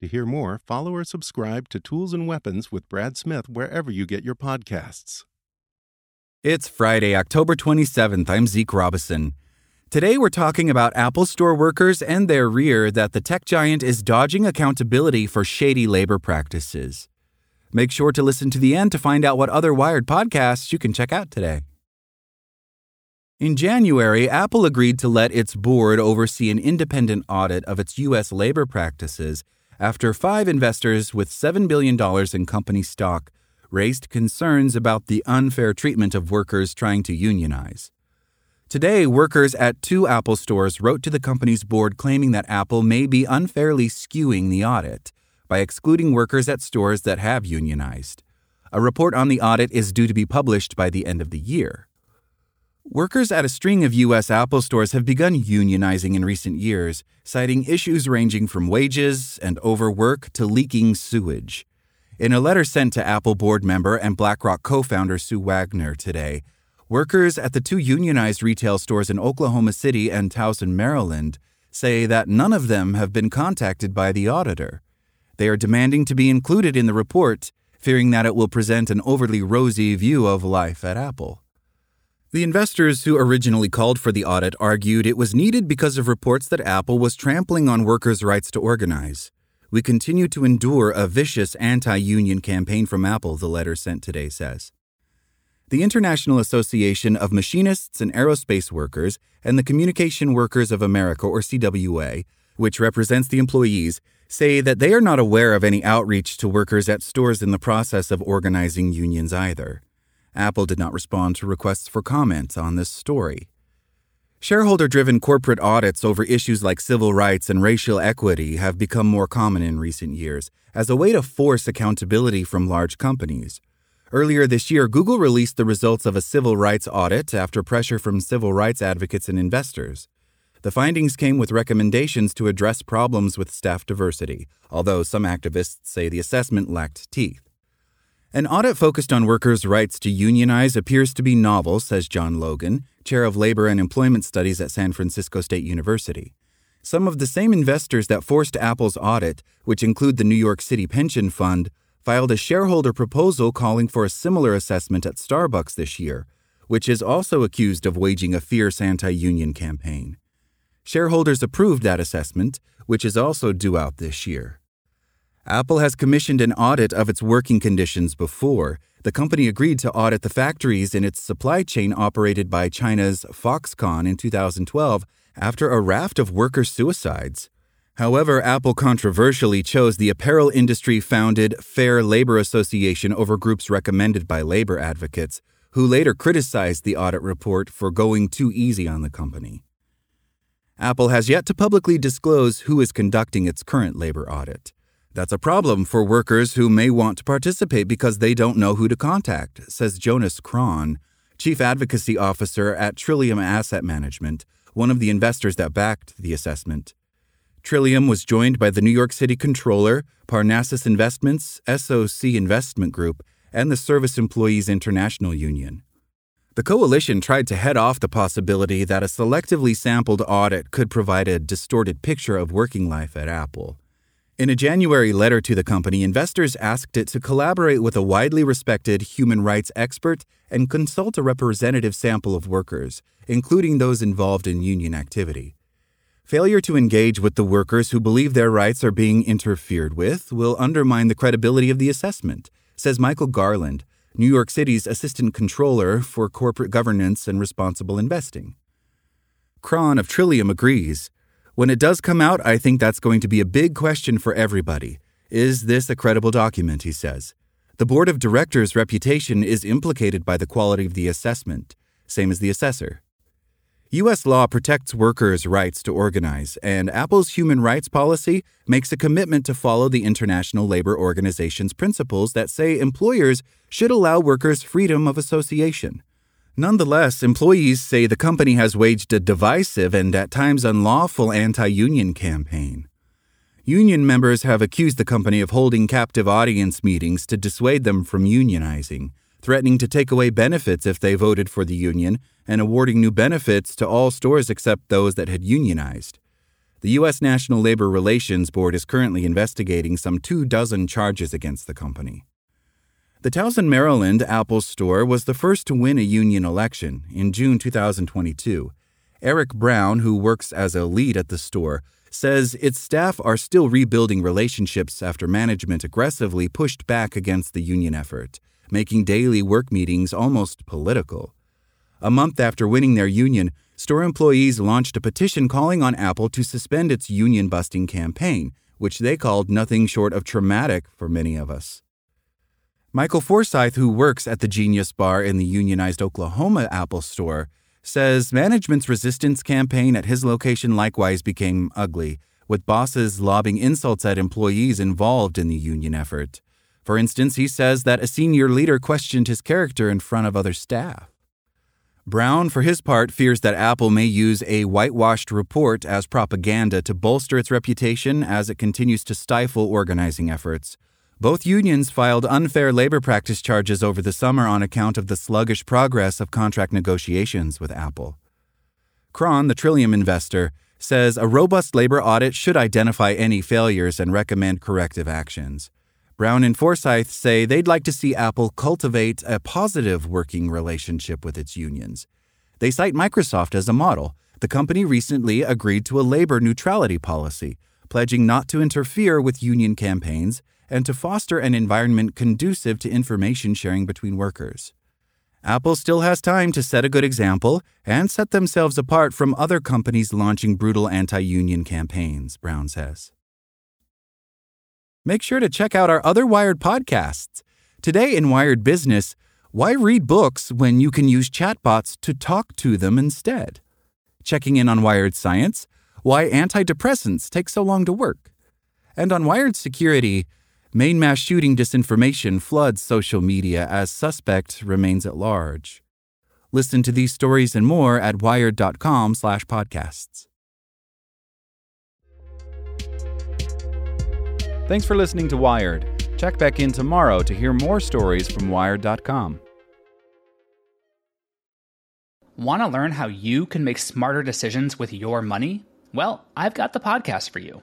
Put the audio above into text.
To hear more, follow or subscribe to Tools and Weapons with Brad Smith wherever you get your podcasts. It's Friday, October 27th. I'm Zeke Robison. Today we're talking about Apple Store workers and their rear that the tech giant is dodging accountability for shady labor practices. Make sure to listen to the end to find out what other Wired podcasts you can check out today. In January, Apple agreed to let its board oversee an independent audit of its U.S. labor practices after five investors with $7 billion in company stock raised concerns about the unfair treatment of workers trying to unionize. Today, workers at two Apple stores wrote to the company's board claiming that Apple may be unfairly skewing the audit by excluding workers at stores that have unionized. A report on the audit is due to be published by the end of the year. Workers at a string of U.S. Apple stores have begun unionizing in recent years, citing issues ranging from wages and overwork to leaking sewage. In a letter sent to Apple board member and BlackRock co founder Sue Wagner today, workers at the two unionized retail stores in Oklahoma City and Towson, Maryland, say that none of them have been contacted by the auditor. They are demanding to be included in the report, fearing that it will present an overly rosy view of life at Apple. The investors who originally called for the audit argued it was needed because of reports that Apple was trampling on workers' rights to organize. We continue to endure a vicious anti union campaign from Apple, the letter sent today says. The International Association of Machinists and Aerospace Workers and the Communication Workers of America, or CWA, which represents the employees, say that they are not aware of any outreach to workers at stores in the process of organizing unions either. Apple did not respond to requests for comment on this story. Shareholder driven corporate audits over issues like civil rights and racial equity have become more common in recent years as a way to force accountability from large companies. Earlier this year, Google released the results of a civil rights audit after pressure from civil rights advocates and investors. The findings came with recommendations to address problems with staff diversity, although some activists say the assessment lacked teeth. An audit focused on workers' rights to unionize appears to be novel, says John Logan, chair of labor and employment studies at San Francisco State University. Some of the same investors that forced Apple's audit, which include the New York City Pension Fund, filed a shareholder proposal calling for a similar assessment at Starbucks this year, which is also accused of waging a fierce anti union campaign. Shareholders approved that assessment, which is also due out this year. Apple has commissioned an audit of its working conditions before. The company agreed to audit the factories in its supply chain operated by China's Foxconn in 2012 after a raft of worker suicides. However, Apple controversially chose the apparel industry founded Fair Labor Association over groups recommended by labor advocates, who later criticized the audit report for going too easy on the company. Apple has yet to publicly disclose who is conducting its current labor audit. That's a problem for workers who may want to participate because they don't know who to contact, says Jonas Kron, Chief Advocacy Officer at Trillium Asset Management, one of the investors that backed the assessment. Trillium was joined by the New York City Controller, Parnassus Investments, SOC Investment Group, and the Service Employees International Union. The coalition tried to head off the possibility that a selectively sampled audit could provide a distorted picture of working life at Apple. In a January letter to the company, investors asked it to collaborate with a widely respected human rights expert and consult a representative sample of workers, including those involved in union activity. Failure to engage with the workers who believe their rights are being interfered with will undermine the credibility of the assessment, says Michael Garland, New York City's Assistant Controller for Corporate Governance and Responsible Investing. Kron of Trillium agrees. When it does come out, I think that's going to be a big question for everybody. Is this a credible document? He says. The board of directors' reputation is implicated by the quality of the assessment, same as the assessor. U.S. law protects workers' rights to organize, and Apple's human rights policy makes a commitment to follow the International Labor Organization's principles that say employers should allow workers freedom of association. Nonetheless, employees say the company has waged a divisive and at times unlawful anti union campaign. Union members have accused the company of holding captive audience meetings to dissuade them from unionizing, threatening to take away benefits if they voted for the union, and awarding new benefits to all stores except those that had unionized. The U.S. National Labor Relations Board is currently investigating some two dozen charges against the company. The Towson, Maryland Apple store was the first to win a union election in June 2022. Eric Brown, who works as a lead at the store, says its staff are still rebuilding relationships after management aggressively pushed back against the union effort, making daily work meetings almost political. A month after winning their union, store employees launched a petition calling on Apple to suspend its union busting campaign, which they called nothing short of traumatic for many of us. Michael Forsyth, who works at the Genius Bar in the unionized Oklahoma Apple store, says management's resistance campaign at his location likewise became ugly, with bosses lobbing insults at employees involved in the union effort. For instance, he says that a senior leader questioned his character in front of other staff. Brown, for his part, fears that Apple may use a whitewashed report as propaganda to bolster its reputation as it continues to stifle organizing efforts. Both unions filed unfair labor practice charges over the summer on account of the sluggish progress of contract negotiations with Apple. Kron, the Trillium investor, says a robust labor audit should identify any failures and recommend corrective actions. Brown and Forsyth say they'd like to see Apple cultivate a positive working relationship with its unions. They cite Microsoft as a model. The company recently agreed to a labor neutrality policy, pledging not to interfere with union campaigns and to foster an environment conducive to information sharing between workers. Apple still has time to set a good example and set themselves apart from other companies launching brutal anti union campaigns, Brown says. Make sure to check out our other Wired podcasts. Today in Wired Business, why read books when you can use chatbots to talk to them instead? Checking in on Wired Science, why antidepressants take so long to work. And on Wired Security, Maine mass shooting disinformation floods social media as suspect remains at large. Listen to these stories and more at wired.com/podcasts. Thanks for listening to Wired. Check back in tomorrow to hear more stories from wired.com. Want to learn how you can make smarter decisions with your money? Well, I've got the podcast for you.